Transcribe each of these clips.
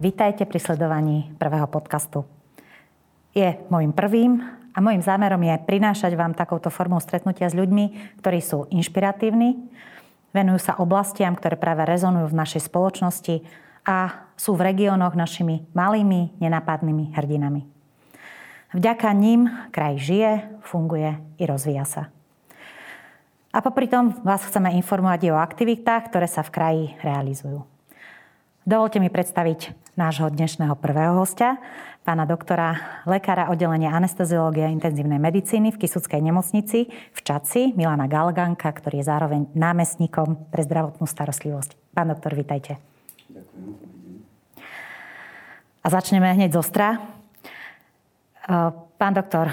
vítajte pri sledovaní prvého podcastu. Je môjim prvým a môjim zámerom je prinášať vám takouto formou stretnutia s ľuďmi, ktorí sú inšpiratívni, venujú sa oblastiam, ktoré práve rezonujú v našej spoločnosti a sú v regiónoch našimi malými, nenapadnými hrdinami. Vďaka ním kraj žije, funguje i rozvíja sa. A popri tom vás chceme informovať o aktivitách, ktoré sa v kraji realizujú. Dovolte mi predstaviť nášho dnešného prvého hostia, pána doktora, lekára oddelenia anesteziológie a intenzívnej medicíny v Kisuckej nemocnici v Čaci, Milana Galganka, ktorý je zároveň námestníkom pre zdravotnú starostlivosť. Pán doktor, vítajte. Ďakujem. A začneme hneď zostra. Pán doktor,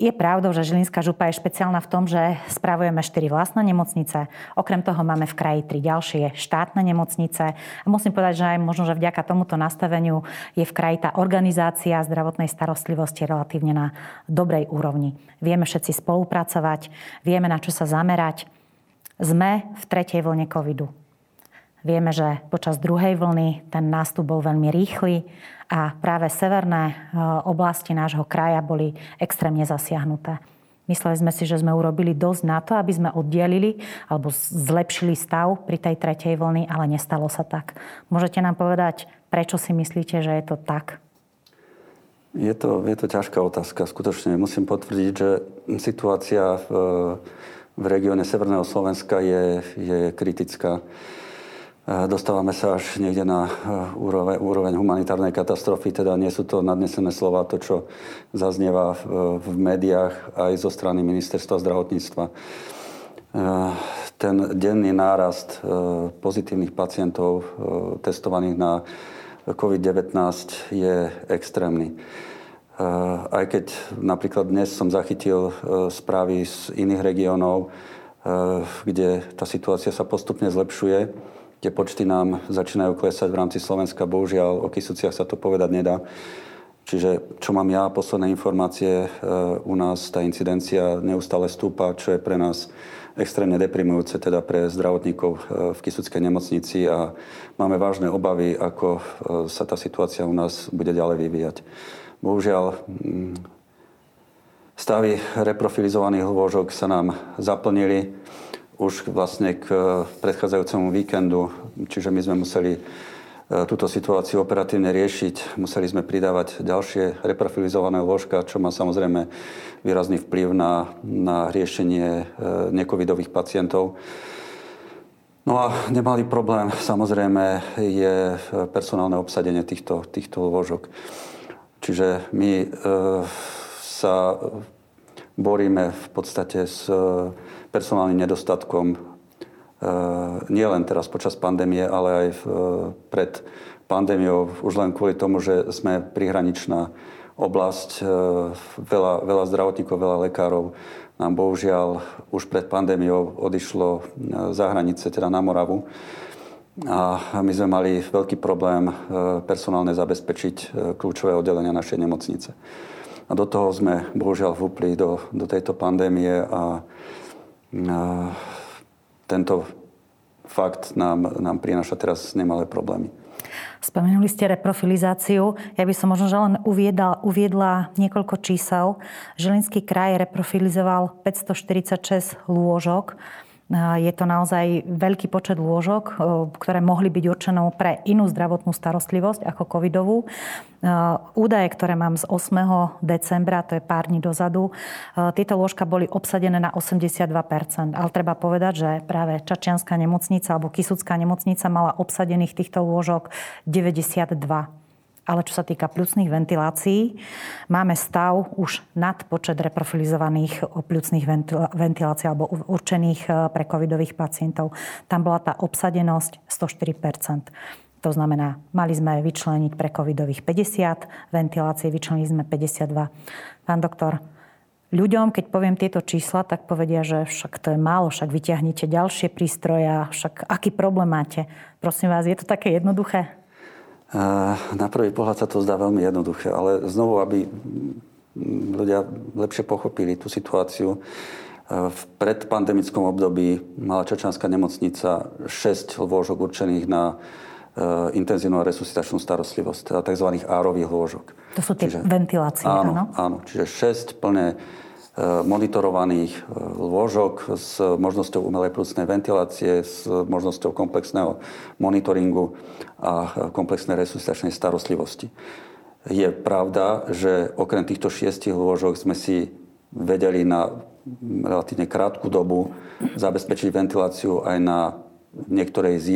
je pravdou, že Žilinská župa je špeciálna v tom, že spravujeme 4 vlastné nemocnice. Okrem toho máme v kraji 3 ďalšie štátne nemocnice. A musím povedať, že aj možno, že vďaka tomuto nastaveniu je v kraji tá organizácia zdravotnej starostlivosti relatívne na dobrej úrovni. Vieme všetci spolupracovať, vieme na čo sa zamerať. Sme v tretej vlne covidu. Vieme, že počas druhej vlny ten nástup bol veľmi rýchly a práve severné e, oblasti nášho kraja boli extrémne zasiahnuté. Mysleli sme si, že sme urobili dosť na to, aby sme oddielili alebo zlepšili stav pri tej tretej vlny, ale nestalo sa tak. Môžete nám povedať, prečo si myslíte, že je to tak? Je to, je to ťažká otázka. Skutočne musím potvrdiť, že situácia v, v regióne Severného Slovenska je, je kritická. Dostávame sa až niekde na úroveň, úroveň humanitárnej katastrofy, teda nie sú to nadnesené slova, to, čo zaznieva v, v médiách aj zo strany ministerstva zdravotníctva. Ten denný nárast pozitívnych pacientov testovaných na COVID-19 je extrémny. Aj keď napríklad dnes som zachytil správy z iných regiónov, kde tá situácia sa postupne zlepšuje, Tie počty nám začínajú klesať v rámci Slovenska. Bohužiaľ, o Kisuciach sa to povedať nedá. Čiže čo mám ja, posledné informácie, e, u nás tá incidencia neustále stúpa, čo je pre nás extrémne deprimujúce, teda pre zdravotníkov e, v Kisuckej nemocnici a máme vážne obavy, ako e, sa tá situácia u nás bude ďalej vyvíjať. Bohužiaľ, mm, stavy reprofilizovaných lôžok sa nám zaplnili už vlastne k eh, predchádzajúcemu víkendu, čiže my sme museli eh, túto situáciu operatívne riešiť. Museli sme pridávať ďalšie reprofilizované ložka, čo má samozrejme výrazný vplyv na, na riešenie eh, necovidových pacientov. No a nemalý problém samozrejme je personálne obsadenie týchto, týchto ložok. Čiže my e, sa boríme v podstate s personálnym nedostatkom e, nie len teraz počas pandémie, ale aj e, pred pandémiou, už len kvôli tomu, že sme prihraničná oblasť, e, veľa, veľa zdravotníkov, veľa lekárov nám bohužiaľ už pred pandémiou odišlo za hranice, teda na Moravu. A my sme mali veľký problém personálne zabezpečiť kľúčové oddelenia našej nemocnice. A do toho sme bohužiaľ vúpli do, do tejto pandémie a tento fakt nám, nám prináša teraz nemalé problémy. Spomenuli ste reprofilizáciu. Ja by som možno len uviedla, uviedla niekoľko čísel. Žilinský kraj reprofilizoval 546 lôžok je to naozaj veľký počet lôžok, ktoré mohli byť určené pre inú zdravotnú starostlivosť ako covidovú. Údaje, ktoré mám z 8. decembra, to je pár dní dozadu, tieto lôžka boli obsadené na 82%. Ale treba povedať, že práve Čačianská nemocnica alebo Kisucká nemocnica mala obsadených týchto lôžok 92 ale čo sa týka pľucných ventilácií, máme stav už nad počet reprofilizovaných pľucných ventilácií alebo určených e, pre covidových pacientov. Tam bola tá obsadenosť 104% to znamená, mali sme vyčleniť pre covidových 50 ventilácií, vyčlenili sme 52. Pán doktor, ľuďom, keď poviem tieto čísla, tak povedia, že však to je málo, však vyťahnite ďalšie prístroje, však aký problém máte. Prosím vás, je to také jednoduché? Na prvý pohľad sa to zdá veľmi jednoduché, ale znovu, aby ľudia lepšie pochopili tú situáciu, v predpandemickom období mala Čačanská nemocnica 6 lôžok určených na intenzívnu resuscitačnú starostlivosť, teda tzv. árových lôžok. To sú tie čiže, ventilácie, áno? Áno, áno. Čiže 6 plne monitorovaných lôžok s možnosťou umelej plúcnej ventilácie, s možnosťou komplexného monitoringu a komplexnej resuscitačnej starostlivosti. Je pravda, že okrem týchto šiestich lôžok sme si vedeli na relatívne krátku dobu zabezpečiť ventiláciu aj na niektorej z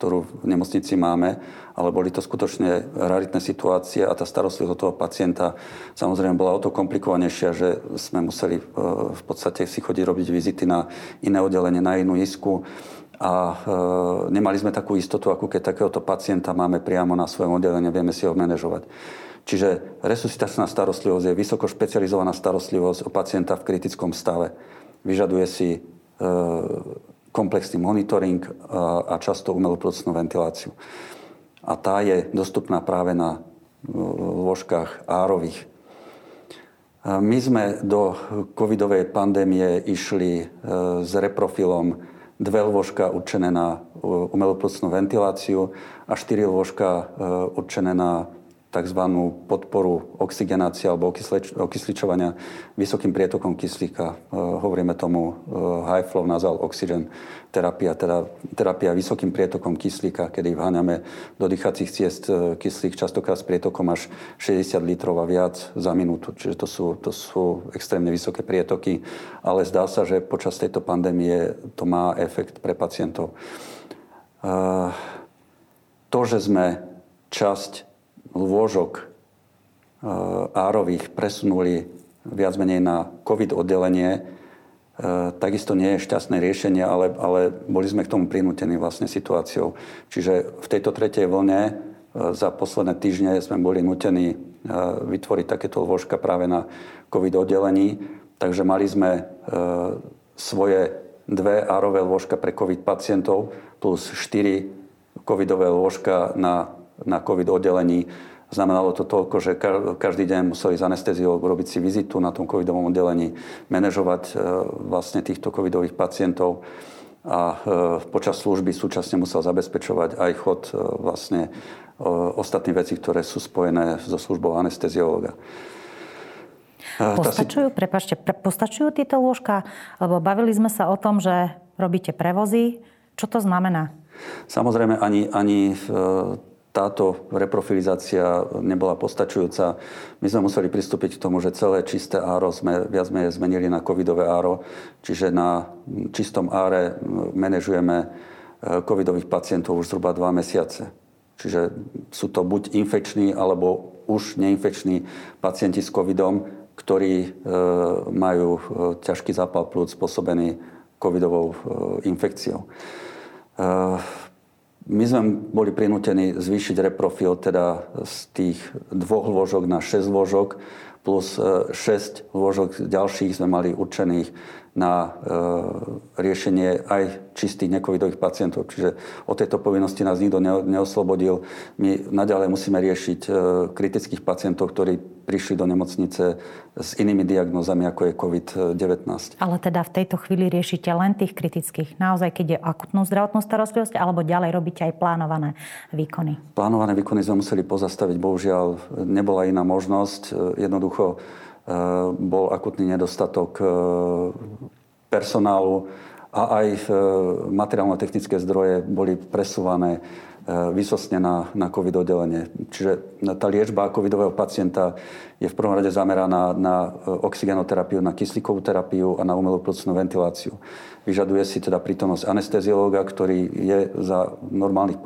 ktorú v nemocnici máme, ale boli to skutočne raritné situácie a tá starostlivosť od toho pacienta samozrejme bola o to komplikovanejšia, že sme museli e, v podstate si chodiť robiť vizity na iné oddelenie, na inú isku a e, nemali sme takú istotu, ako keď takéhoto pacienta máme priamo na svojom oddelení, vieme si ho manažovať. Čiže resuscitačná starostlivosť je vysoko špecializovaná starostlivosť o pacienta v kritickom stave. Vyžaduje si e, komplexný monitoring a často umelú plúcnú ventiláciu. A tá je dostupná práve na lôžkach árových. My sme do covidovej pandémie išli s reprofilom dve lôžka určené na umelú ventiláciu a štyri lôžka určené na tzv. podporu oxigenácie alebo okysličovania vysokým prietokom kyslíka. E, hovoríme tomu e, high flow nasal oxygen terapia, teda terapia vysokým prietokom kyslíka, kedy vháňame do dýchacích ciest e, kyslík častokrát s prietokom až 60 litrov a viac za minútu. Čiže to sú, to sú extrémne vysoké prietoky, ale zdá sa, že počas tejto pandémie to má efekt pre pacientov. To, že sme časť lôžok eh, árových presunuli viac menej na COVID oddelenie, eh, takisto nie je šťastné riešenie, ale, ale boli sme k tomu prinútení vlastne situáciou. Čiže v tejto tretej vlne eh, za posledné týždne sme boli nutení vytvoriť takéto lôžka práve na COVID oddelení. Takže mali sme svoje dve árové lôžka pre COVID pacientov plus štyri covidové lôžka na na COVID oddelení. Znamenalo to toľko, že každý deň museli z anesteziológu robiť si vizitu na tom covidovom oddelení, manažovať e, vlastne týchto covidových pacientov a e, počas služby súčasne musel zabezpečovať aj chod e, vlastne ostatných vecí, ktoré sú spojené so službou anesteziológa. Postačujú, prepačte, postačujú tieto lôžka? Lebo bavili sme sa o tom, že robíte prevozy. Čo to znamená? Samozrejme, ani, ani táto reprofilizácia nebola postačujúca. My sme museli pristúpiť k tomu, že celé čisté áro sme viac menej zmenili na covidové áro, čiže na čistom áre manažujeme e, covidových pacientov už zhruba dva mesiace. Čiže sú to buď infekční, alebo už neinfekční pacienti s covidom, ktorí e, majú e, ťažký zápal plúc spôsobený covidovou infekciou. My sme boli prinútení zvýšiť reprofil teda z tých dvoch lôžok na 6 lôžok plus 6 e, lôžok ďalších sme mali určených na e, riešenie aj čistých necovidových pacientov. Čiže o tejto povinnosti nás nikto neoslobodil. My naďalej musíme riešiť e, kritických pacientov, ktorí prišli do nemocnice s inými diagnózami, ako je COVID-19. Ale teda v tejto chvíli riešite len tých kritických. Naozaj, keď je akutnú zdravotnú starostlivosť, alebo ďalej robíte aj plánované výkony? Plánované výkony sme museli pozastaviť. Bohužiaľ, nebola iná možnosť. Jednoducho Eh, bol akutný nedostatok eh, personálu a aj eh, materiálno-technické zdroje boli presúvané vysostne na, na COVID oddelenie. Čiže tá liečba covidového pacienta je v prvom rade zameraná na oxigenoterapiu, na kyslíkovú terapiu a na umelú plúcnú ventiláciu. Vyžaduje si teda prítomnosť anesteziológa, ktorý je za normálnych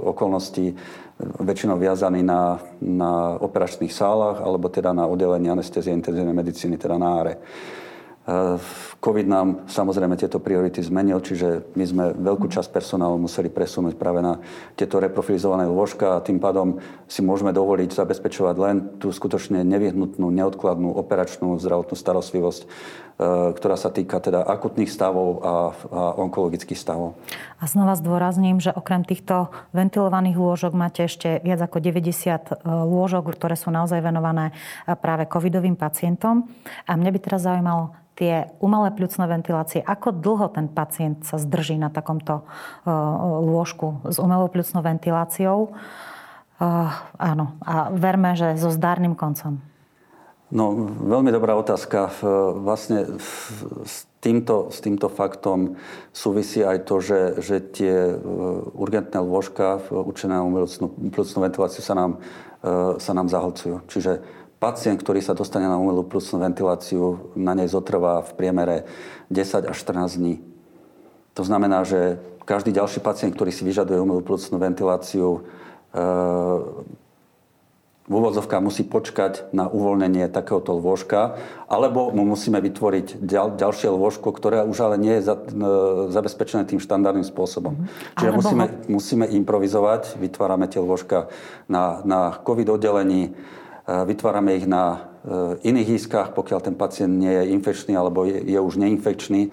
okolností väčšinou viazaný na, na operačných sálach alebo teda na oddelení anestézie intenzívnej medicíny, teda na áre. Eh, COVID nám samozrejme tieto priority zmenil, čiže my sme veľkú časť personálu museli presunúť práve na tieto reprofilizované lôžka a tým pádom si môžeme dovoliť zabezpečovať len tú skutočne nevyhnutnú, neodkladnú operačnú zdravotnú starostlivosť ktorá sa týka teda akutných stavov a, a onkologických stavov. A znova zdôrazním, že okrem týchto ventilovaných lôžok máte ešte viac ako 90 e, lôžok, ktoré sú naozaj venované e, práve covidovým pacientom. A mňa by teraz zaujímalo, tie umelé pľucné ventilácie, ako dlho ten pacient sa zdrží na takomto lôžku s umelou pľucnou ventiláciou. Áno, a verme, že so zdárnym koncom. No, veľmi dobrá otázka. Vlastne s týmto, s týmto faktom súvisí aj to, že, že tie e, urgentné lôžka určené na plúcnú ventiláciu sa nám, e, sa nám zahlcujú. Čiže pacient, ktorý sa dostane na umelú plúcnú ventiláciu, na nej zotrvá v priemere 10 až 14 dní. To znamená, že každý ďalší pacient, ktorý si vyžaduje umelú plúcnú ventiláciu, e, v úvodzovkách musí počkať na uvoľnenie takéhoto lôžka, alebo mu musíme vytvoriť ďal, ďalšie lôžko, ktoré už ale nie je za, e, zabezpečené tým štandardným spôsobom. Mm-hmm. Čiže musíme, ho... musíme improvizovať, vytvárame tie lôžka na, na COVID oddelení, e, vytvárame ich na e, iných ískach, pokiaľ ten pacient nie je infekčný alebo je, je už neinfekčný.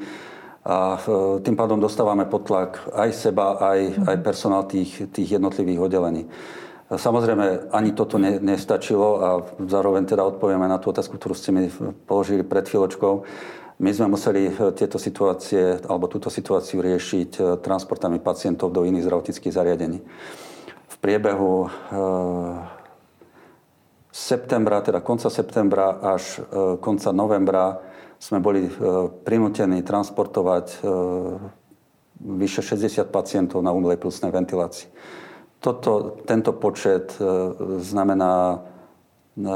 A tým pádom dostávame pod tlak aj seba, aj, aj personál tých, tých jednotlivých oddelení. Samozrejme, ani toto ne, nestačilo a zároveň teda odpovieme na tú otázku, ktorú ste mi položili pred chvíľočkou. My sme museli eh, tieto situácie, alebo túto situáciu riešiť eh, transportami pacientov do iných zdravotníckých zariadení. V priebehu e, septembra, teda konca septembra až e, konca novembra sme boli e, prinútení transportovať vyše 60 pacientov na umelej plusnej ventilácii. Toto, tento počet e, znamená, e,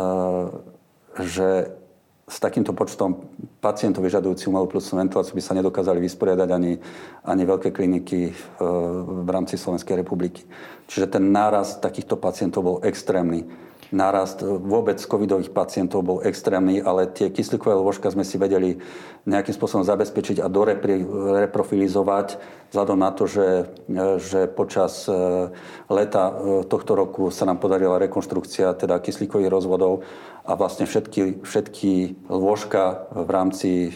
že s takýmto počtom pacientov vyžadujúci umelú plusnú ventiláciu by sa nedokázali vysporiadať ani, ani veľké kliniky e, v rámci Slovenskej republiky. Čiže ten náraz takýchto pacientov bol extrémny nárast vôbec covidových pacientov bol extrémny, ale tie kyslíkové lôžka sme si vedeli nejakým spôsobom zabezpečiť a doreprofilizovať vzhľadom na to, že, že počas e, leta e, tohto roku sa nám podarila rekonštrukcia teda kyslíkových rozvodov a vlastne všetky, všetky lôžka v rámci e,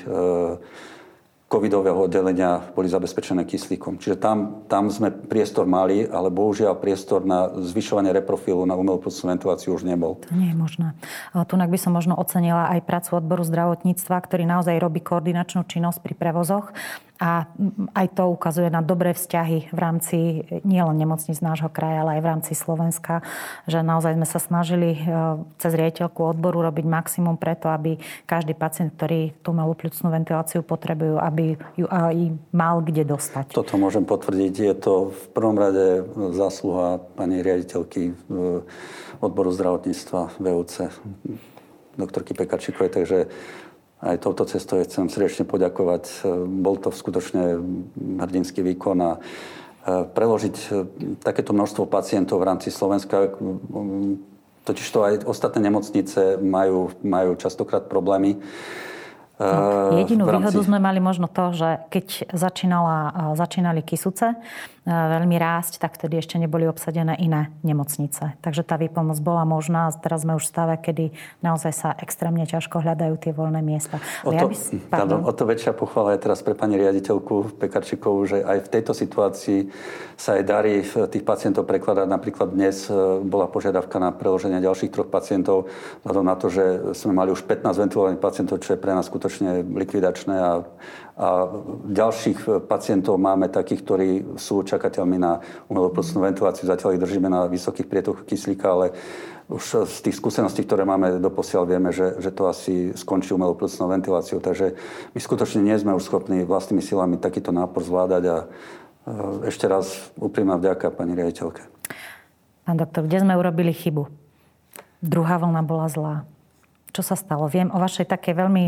covidového oddelenia boli zabezpečené kyslíkom. Čiže tam, tam sme priestor mali, ale bohužiaľ priestor na zvyšovanie reprofilu na umelú ventiláciu už nebol. To nie je možné. Tu by som možno ocenila aj prácu odboru zdravotníctva, ktorý naozaj robí koordinačnú činnosť pri prevozoch a aj to ukazuje na dobré vzťahy v rámci nielen nemocníc nášho kraja, ale aj v rámci Slovenska, že naozaj sme sa snažili e, cez riaditeľku odboru robiť maximum preto, aby každý pacient, ktorý tú malú pľucnú ventiláciu potrebujú, aby ju aj mal kde dostať. Toto môžem potvrdiť. Je to v prvom rade zásluha pani riaditeľky e, odboru zdravotníctva VUC, doktorky Pekačikovej, takže aj touto cestou chcem srdečne poďakovať. Bol to skutočne hrdinský výkon a e, preložiť e, takéto množstvo pacientov v rámci Slovenska, totiž to aj ostatné nemocnice majú, majú častokrát problémy No, jedinú rámci... výhodu sme mali možno to, že keď začínala, začínali Kisuce veľmi rásť, tak vtedy ešte neboli obsadené iné nemocnice. Takže tá výpomoc bola možná a teraz sme už v stave, kedy naozaj sa extrémne ťažko hľadajú tie voľné miesta. O to, ja by... Pardon. o to väčšia pochvala je teraz pre pani riaditeľku Pekarčikovú, že aj v tejto situácii sa aj darí tých pacientov prekladať. Napríklad dnes bola požiadavka na preloženie ďalších troch pacientov, vzhľadom na to, že sme mali už 15 ventilovaných pacientov, čo je pre nás skutočne skutočne likvidačné a, a ďalších pacientov máme takých, ktorí sú čakateľmi na umelú plúcnú ventiláciu. Zatiaľ ich držíme na vysokých prietokoch kyslíka, ale už z tých skúseností, ktoré máme doposiaľ, vieme, že, že to asi skončí umelou plúcnou ventiláciou. Takže my skutočne nie sme už schopní vlastnými silami takýto nápor zvládať a ešte raz úprimná vďaka pani riaditeľke. Pán doktor, kde sme urobili chybu? Druhá vlna bola zlá. Čo sa stalo? Viem o vašej takej veľmi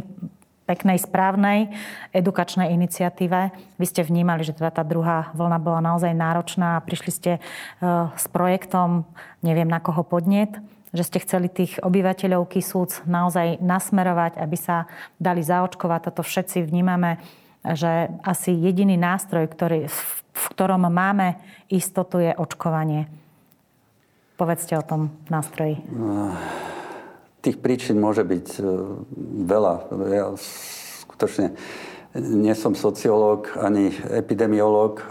peknej, správnej edukačnej iniciatíve. Vy ste vnímali, že teda tá druhá vlna bola naozaj náročná a prišli ste e, s projektom, neviem na koho podnet, že ste chceli tých obyvateľov Kisúc naozaj nasmerovať, aby sa dali zaočkovať. Toto všetci vnímame, že asi jediný nástroj, ktorý, v ktorom máme istotu, je očkovanie. Povedzte o tom nástroji. Tých príčin môže byť e, veľa. Ja skutočne nie som sociológ ani epidemiológ. E,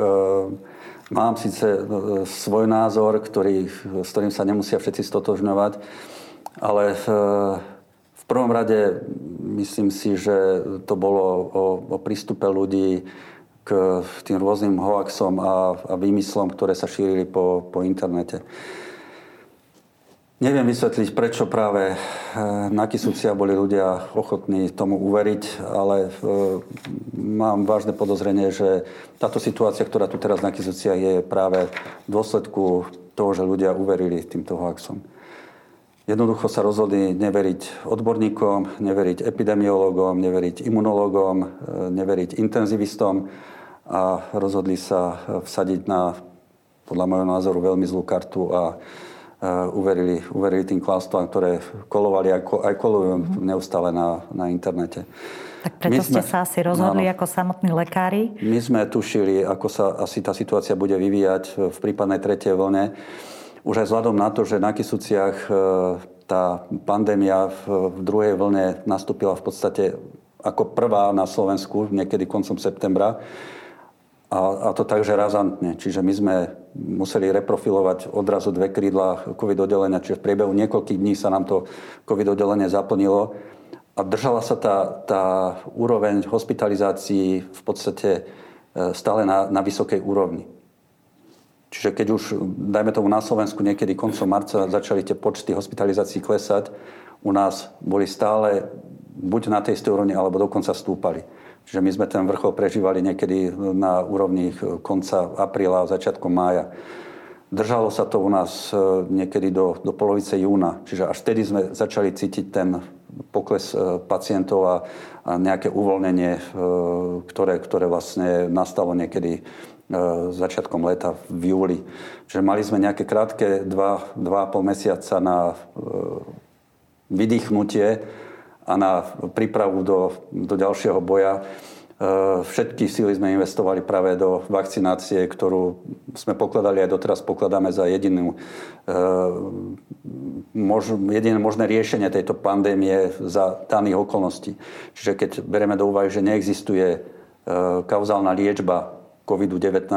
mám síce e, svoj názor, ktorý, s ktorým sa nemusia všetci stotožňovať, ale v, v prvom rade myslím si, že to bolo o, o prístupe ľudí k tým rôznym hoaxom a, a výmyslom, ktoré sa šírili po, po internete. Neviem vysvetliť, prečo práve e, na Kisúcia boli ľudia ochotní tomu uveriť, ale e, mám vážne podozrenie, že táto situácia, ktorá tu teraz na Kisúcia je práve v dôsledku toho, že ľudia uverili týmto hoaxom. Jednoducho sa rozhodli neveriť odborníkom, neveriť epidemiológom, neveriť imunológom, e, neveriť intenzivistom a rozhodli sa vsadiť na, podľa môjho názoru, veľmi zlú kartu a uverili, uverili tým klastvám, ktoré kolovali aj, aj kolujú mm-hmm. neustále na, na internete. Tak preto my ste sme, sa asi rozhodli áno, ako samotní lekári? My sme tušili, ako sa asi tá situácia bude vyvíjať v prípadnej tretej vlne. Už aj vzhľadom na to, že na Kisúciach e, tá pandémia v druhej vlne nastúpila v podstate ako prvá na Slovensku, niekedy koncom septembra, a, a to takže razantne. Čiže my sme museli reprofilovať odrazu dve krídla COVID oddelenia, čiže v priebehu niekoľkých dní sa nám to COVID oddelenie zaplnilo. A držala sa tá, tá úroveň hospitalizácií v podstate e, stále na, na vysokej úrovni. Čiže keď už, dajme tomu na Slovensku, niekedy koncom marca začali tie počty hospitalizácií klesať, u nás boli stále buď na tej istej úrovni, alebo dokonca stúpali. Čiže my sme ten vrchol prežívali niekedy na úrovni konca apríla a začiatkom mája. Držalo sa to u nás e, niekedy do, do polovice júna, čiže až vtedy sme začali cítiť ten pokles e, pacientov a, a nejaké uvoľnenie, e, ktoré, ktoré vlastne nastalo niekedy začiatkom leta v júli. Čiže mali sme nejaké krátke 2,5 mesiaca na vydýchnutie a na prípravu do, do ďalšieho boja. E, všetky síly sme investovali práve do vakcinácie, ktorú sme pokladali aj doteraz pokladáme za jedinú, e, mož, jediné možné riešenie tejto pandémie za daných okolností. Čiže keď bereme do úvahy, že neexistuje e, kauzálna liečba COVID-19,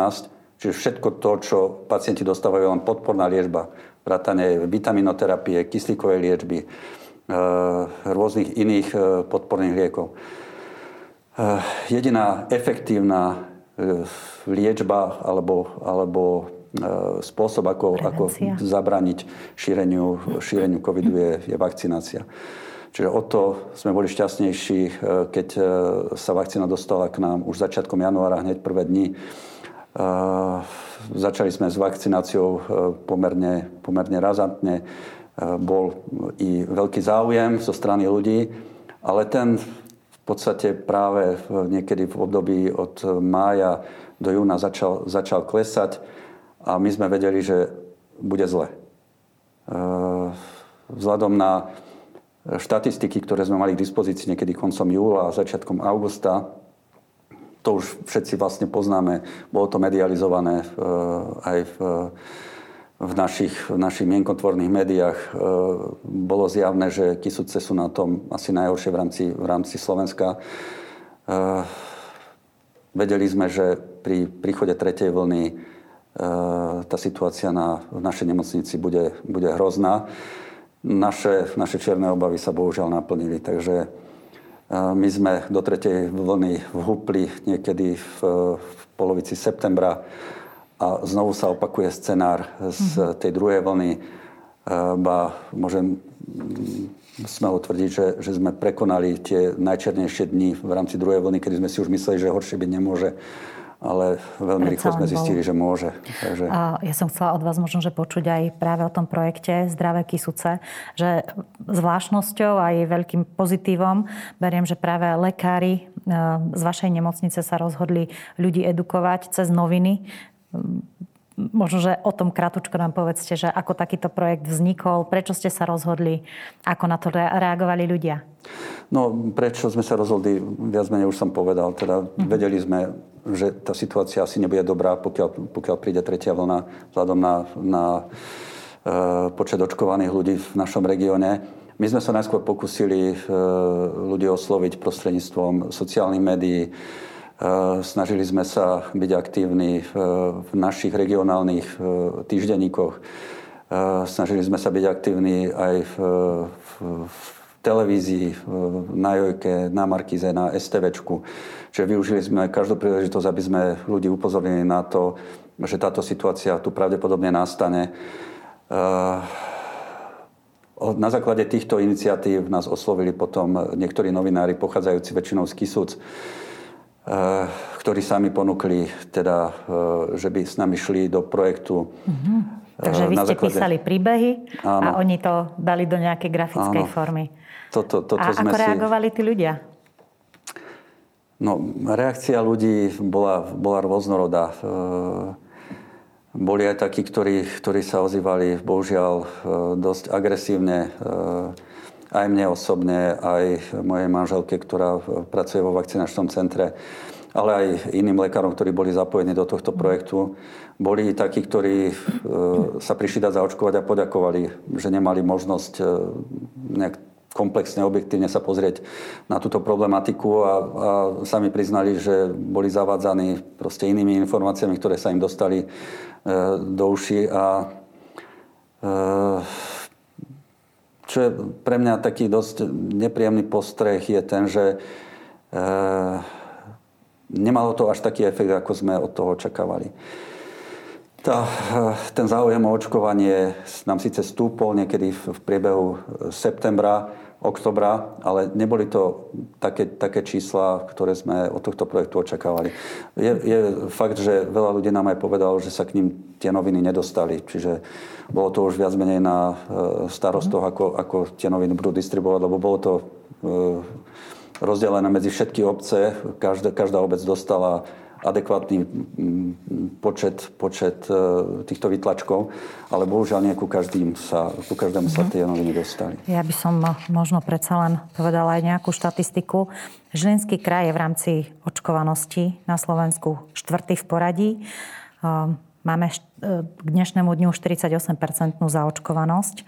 čiže všetko to, čo pacienti dostávajú, len podporná liečba, vrátane vitaminoterapie, kyslíkovej liečby, rôznych iných eh, podporných liekov. Eh, jediná efektívna liečba alebo, alebo spôsob, ako, ako zabraniť šíreniu, šíreniu covidu je, je vakcinácia. Čiže o to sme boli šťastnejší, keď sa vakcína dostala k nám už začiatkom januára, hneď prvé dni. Začali sme s vakcináciou pomerne, pomerne razantne bol i veľký záujem zo strany ľudí, ale ten v podstate práve niekedy v období od mája do júna začal, začal klesať a my sme vedeli, že bude zle. E, vzhľadom na štatistiky, ktoré sme mali k dispozícii niekedy koncom júla a začiatkom augusta, to už všetci vlastne poznáme, bolo to medializované e, aj v v našich, v našich mienkotvorných médiách e, bolo zjavné, že Kisuce sú na tom asi najhoršie v rámci, v rámci Slovenska. E, vedeli sme, že pri príchode tretej vlny e, tá situácia na, v našej nemocnici bude, bude hrozná. Naše, naše čierne obavy sa bohužiaľ naplnili, takže my sme do tretej vlny vhúpli niekedy v, v polovici septembra a znovu sa opakuje scenár z mhm. tej druhej vlny. E, ba môžem mm, smelo tvrdiť, že, že sme prekonali tie najčernejšie dni v rámci druhej vlny, kedy sme si už mysleli, že horšie byť nemôže ale veľmi rýchlo sme zistili, bol. že môže. Takže... Ja som chcela od vás možno, že počuť aj práve o tom projekte Zdravé kysuce, že zvláštnosťou aj veľkým pozitívom beriem, že práve lekári e, z vašej nemocnice sa rozhodli ľudí edukovať cez noviny, Možno, že o tom krátko nám povedzte, že ako takýto projekt vznikol, prečo ste sa rozhodli, ako na to reagovali ľudia? No, prečo sme sa rozhodli, viac menej už som povedal. Teda uh-huh. vedeli sme, že tá situácia asi nebude dobrá, pokiaľ, pokiaľ príde tretia vlna, vzhľadom na, na e, počet očkovaných ľudí v našom regióne. My sme sa najskôr pokusili ľudí osloviť prostredníctvom sociálnych médií. Snažili sme sa byť aktívni v našich regionálnych týždenníkoch. Snažili sme sa byť aktívni aj v, v, v televízii, na Jojke, na Markize, na STVčku. Čiže využili sme každú príležitosť, aby sme ľudí upozornili na to, že táto situácia tu pravdepodobne nastane. Na základe týchto iniciatív nás oslovili potom niektorí novinári pochádzajúci väčšinou z Kisúc, ktorí sami ponúkli, teda, že by s nami šli do projektu. Mm-hmm. Takže vy ste základe... písali príbehy Áno. a oni to dali do nejakej grafickej Áno. formy. Toto, toto a sme ako reagovali tí ľudia? No, reakcia ľudí bola, bola rôznorodá. Boli aj takí, ktorí, ktorí sa ozývali, bohužiaľ, dosť agresívne. E, aj mne osobne, aj mojej manželke, ktorá pracuje vo vakcinačnom centre, ale aj iným lekárom, ktorí boli zapojení do tohto projektu. Boli takí, ktorí sa prišli dať zaočkovať a poďakovali, že nemali možnosť nejak komplexne, objektívne sa pozrieť na túto problematiku a, a sami priznali, že boli zavádzaní proste inými informáciami, ktoré sa im dostali e, do uši a e, čo je pre mňa taký dosť nepríjemný postreh je ten, že e, nemalo to až taký efekt, ako sme od toho očakávali. Tá, e, ten záujem o očkovanie nám síce stúpol niekedy v priebehu septembra, oktobra, ale neboli to také, také čísla, ktoré sme od tohto projektu očakávali. Je, je fakt, že veľa ľudí nám aj povedalo, že sa k ním tie noviny nedostali. Čiže bolo to už viac menej na e, starostoch, ako, ako tie noviny budú distribuovať, lebo bolo to e, rozdelené medzi všetky obce. Každá, každá obec dostala adekvátny počet, počet e, týchto vytlačkov, ale bohužiaľ nie ku, každým sa, ku každému sa mhm. tie noviny dostali. Ja by som možno predsa len povedala aj nejakú štatistiku. Žilinský kraj je v rámci očkovanosti na Slovensku štvrtý v poradí. Máme e, k dnešnému dňu 48-percentnú zaočkovanosť e,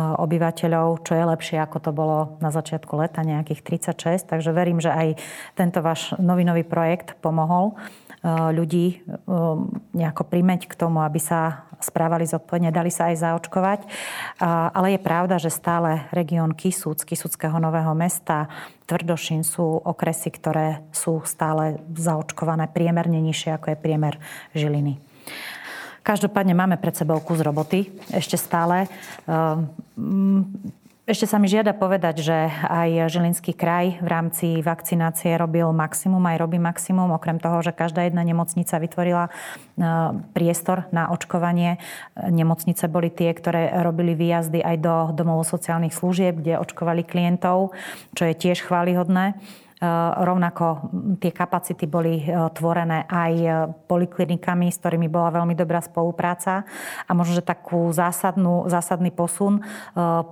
obyvateľov, čo je lepšie, ako to bolo na začiatku leta, nejakých 36. Takže verím, že aj tento váš novinový projekt pomohol e, ľudí nejako primeť k tomu, aby sa správali zodpovedne, dali sa aj zaočkovať. Ale je pravda, že stále región Kisúc, Kisúckého nového mesta, Tvrdošín sú okresy, ktoré sú stále zaočkované priemerne nižšie, ako je priemer Žiliny. Každopádne máme pred sebou kus roboty ešte stále. Ehm, ešte sa mi žiada povedať, že aj Žilinský kraj v rámci vakcinácie robil maximum, aj robí maximum, okrem toho, že každá jedna nemocnica vytvorila ehm, priestor na očkovanie. Nemocnice boli tie, ktoré robili výjazdy aj do domov sociálnych služieb, kde očkovali klientov, čo je tiež chválihodné. Eh, rovnako tie kapacity boli eh, tvorené aj eh, poliklinikami, s ktorými bola veľmi dobrá spolupráca a možno, že takú zásadnú, zásadný posun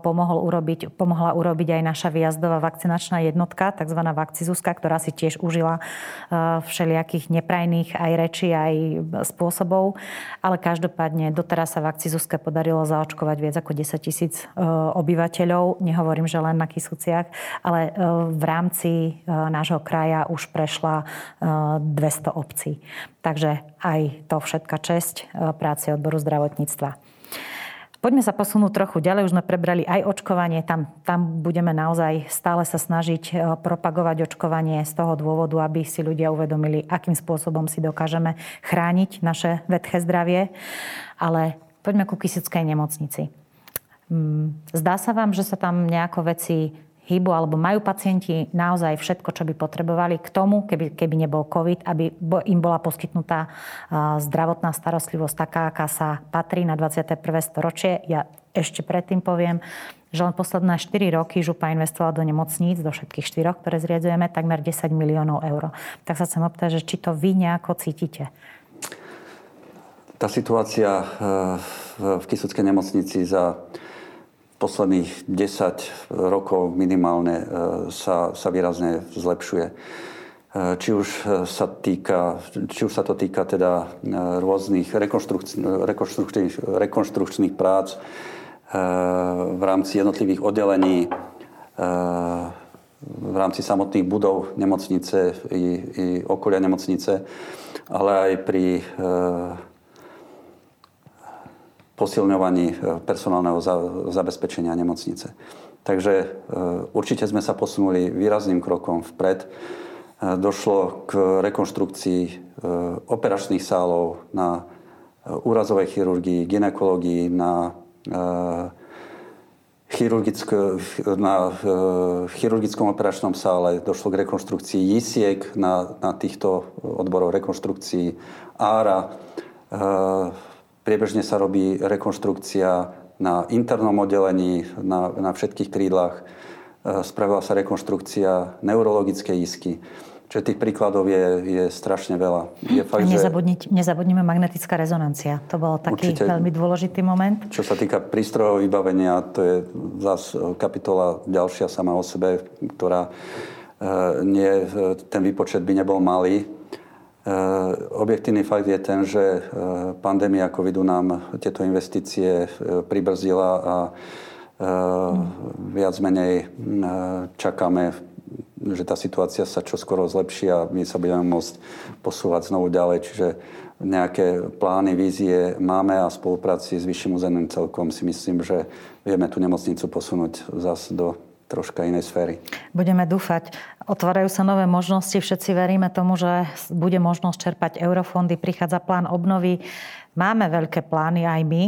pomohol urobiť, pomohla urobiť aj naša výjazdová vakcinačná jednotka, tzv. vakcizuska, ktorá si tiež užila všelijakých neprajných aj rečí, aj spôsobov. Ale každopádne doteraz sa vakcizuske podarilo zaočkovať viac ako 10 tisíc obyvateľov. Nehovorím, že len na Kisuciach, ale v rámci nášho kraja už prešla 200 e, obcí. Takže aj to všetka česť e, práce odboru zdravotníctva. Poďme sa posunúť trochu ďalej. Už sme prebrali aj očkovanie. Tam, tam budeme naozaj stále sa snažiť propagovať očkovanie z toho dôvodu, aby si ľudia uvedomili, akým spôsobom si dokážeme chrániť naše vedché zdravie. Ale poďme ku Kisickej nemocnici. Mm, zdá sa vám, že sa tam nejako veci hýbu alebo majú pacienti naozaj všetko, čo by potrebovali k tomu, keby, keby nebol COVID, aby im bola poskytnutá zdravotná starostlivosť taká, aká sa patrí na 21. storočie. Ja ešte predtým poviem, že len posledné 4 roky župa investovala do nemocníc, do všetkých štyroch, ktoré zriadzujeme, takmer 10 miliónov eur. Tak sa chcem opýtať, že či to vy nejako cítite? Tá situácia v Kisuckej nemocnici za posledných 10 rokov minimálne e, sa, sa výrazne zlepšuje. E, či už, sa týka, či už sa to týka teda e, rôznych rekonštrukčných, rekonštrukčných, rekonštrukčných prác, v rámci jednotlivých oddelení, v rámci samotných budov nemocnice i, i okolia nemocnice, ale aj pri posilňovaní personálneho zabezpečenia nemocnice. Takže určite sme sa posunuli výrazným krokom vpred došlo k rekonštrukcii e, operačných sálov na e, úrazovej chirurgii, ginekológii, na, e, na chirurgickom operačnom sále. Došlo k rekonštrukcii JISIEK na, na týchto odboroch rekonštrukcií ára. Priebežne sa robí rekonštrukcia na internom oddelení, na, na všetkých krídlach. Spravila sa rekonštrukcia neurologickej isky. Čiže tých príkladov je, je strašne veľa. Je fakt, A nezabudnime magnetická rezonancia. To bol taký určite, veľmi dôležitý moment. Čo sa týka prístrojov vybavenia, to je zase kapitola ďalšia sama o sebe, ktorá e, nie, ten výpočet by nebol malý. E, objektívny fakt je ten, že e, pandémia covidu nám tieto investície pribrzdila a viac menej čakáme že tá situácia sa čoskoro zlepší a my sa budeme môcť posúvať znovu ďalej. Čiže nejaké plány, vízie máme a spolupráci s Vyšším územným celkom si myslím, že vieme tú nemocnicu posunúť zase do troška inej sféry. Budeme dúfať. Otvárajú sa nové možnosti. Všetci veríme tomu, že bude možnosť čerpať eurofondy. Prichádza plán obnovy. Máme veľké plány aj my.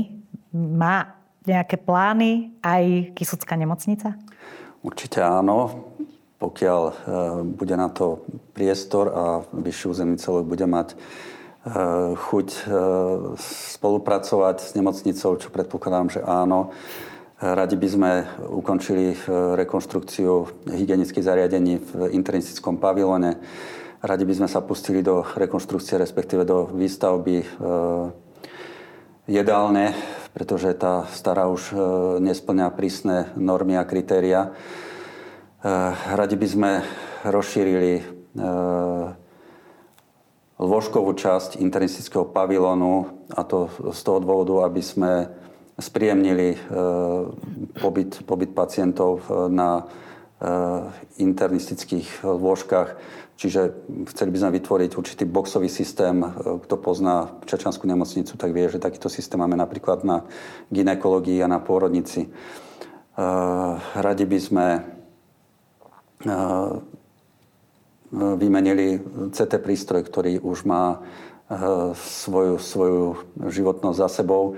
Má nejaké plány aj Kisucká nemocnica? Určite áno pokiaľ e, bude na to priestor a vyšší územný celok bude mať e, chuť e, spolupracovať s nemocnicou, čo predpokladám, že áno. Radi by sme ukončili rekonštrukciu hygienických zariadení v internistickom pavilone. Radi by sme sa pustili do rekonštrukcie, respektíve do výstavby jedálne, pretože tá stará už nesplňa prísne normy a kritéria. Eh, radi by sme rozšírili eh, lôžkovú časť internistického pavilónu a to z toho dôvodu, aby sme spríjemnili eh, pobyt, pobyt pacientov na internistických lôžkach. Čiže chceli by sme vytvoriť určitý boxový systém. Kto pozná Čečanskú nemocnicu, tak vie, že takýto systém máme napríklad na ginekológii a na pôrodnici. Radi by sme vymenili CT prístroj, ktorý už má svoju, svoju životnosť za sebou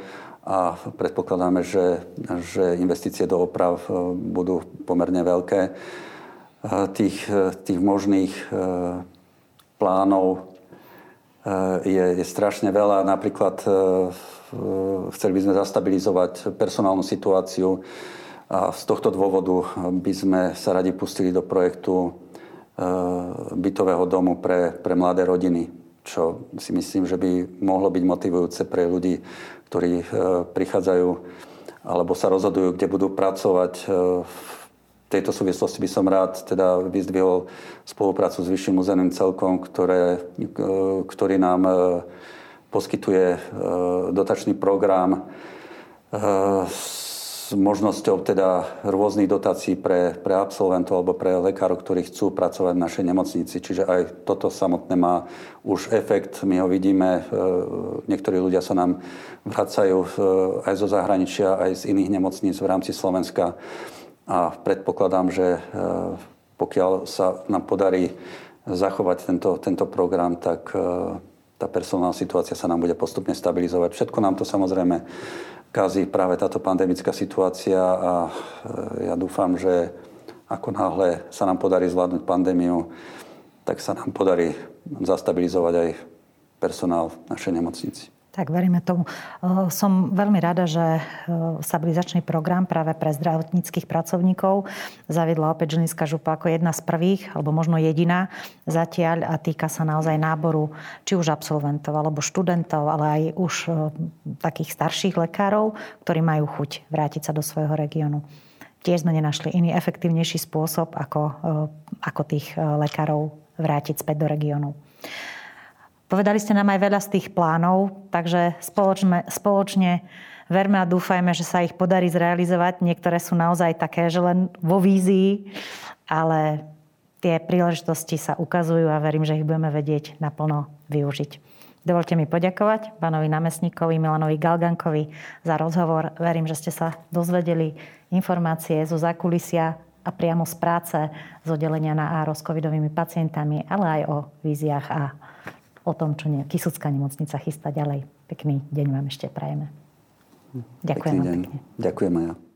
a predpokladáme, že, že investície do oprav budú pomerne veľké. Tých, tých možných plánov je, je strašne veľa. Napríklad chceli by sme zastabilizovať personálnu situáciu a z tohto dôvodu by sme sa radi pustili do projektu e, bytového domu pre, pre mladé rodiny, čo si myslím, že by mohlo byť motivujúce pre ľudí, ktorí e, prichádzajú alebo sa rozhodujú, kde budú pracovať. E, v tejto súvislosti by som rád teda vyzdvihol spoluprácu s Vyšším územným celkom, ktoré, ktorý nám poskytuje dotačný program s možnosťou teda rôznych dotácií pre, pre absolventov alebo pre lekárov, ktorí chcú pracovať v našej nemocnici. Čiže aj toto samotné má už efekt. My ho vidíme. E, niektorí ľudia sa nám vracajú e, aj zo zahraničia, aj z iných nemocníc v rámci Slovenska. A predpokladám, že e, pokiaľ sa nám podarí zachovať tento, tento program, tak tá personálna situácia sa nám bude postupne stabilizovať. Všetko nám to samozrejme kazí práve táto pandemická situácia a e, ja dúfam, že ako náhle sa nám podarí zvládnuť pandémiu, tak sa nám podarí zastabilizovať aj personál v našej nemocnici. Tak veríme tomu. Som veľmi rada, že stabilizačný program práve pre zdravotníckých pracovníkov zaviedla opäť Žilinská župa ako jedna z prvých, alebo možno jediná zatiaľ a týka sa naozaj náboru či už absolventov alebo študentov, ale aj už takých starších lekárov, ktorí majú chuť vrátiť sa do svojho regiónu. Tiež sme nenašli iný efektívnejší spôsob, ako, ako tých lekárov vrátiť späť do regiónu. Povedali ste nám aj veľa z tých plánov, takže spoločne, spoločne verme a dúfajme, že sa ich podarí zrealizovať. Niektoré sú naozaj také, že len vo vízii, ale tie príležitosti sa ukazujú a verím, že ich budeme vedieť naplno využiť. Dovolte mi poďakovať pánovi námestníkovi Milanovi Galgankovi za rozhovor. Verím, že ste sa dozvedeli informácie zo zákulisia a priamo z práce z oddelenia na ARO s covidovými pacientami, ale aj o víziách a o tom, čo ne, Kisucká nemocnica chystá ďalej. Pekný deň vám ešte prajeme. Ďakujem pekný deň. Ďakujem aj ja.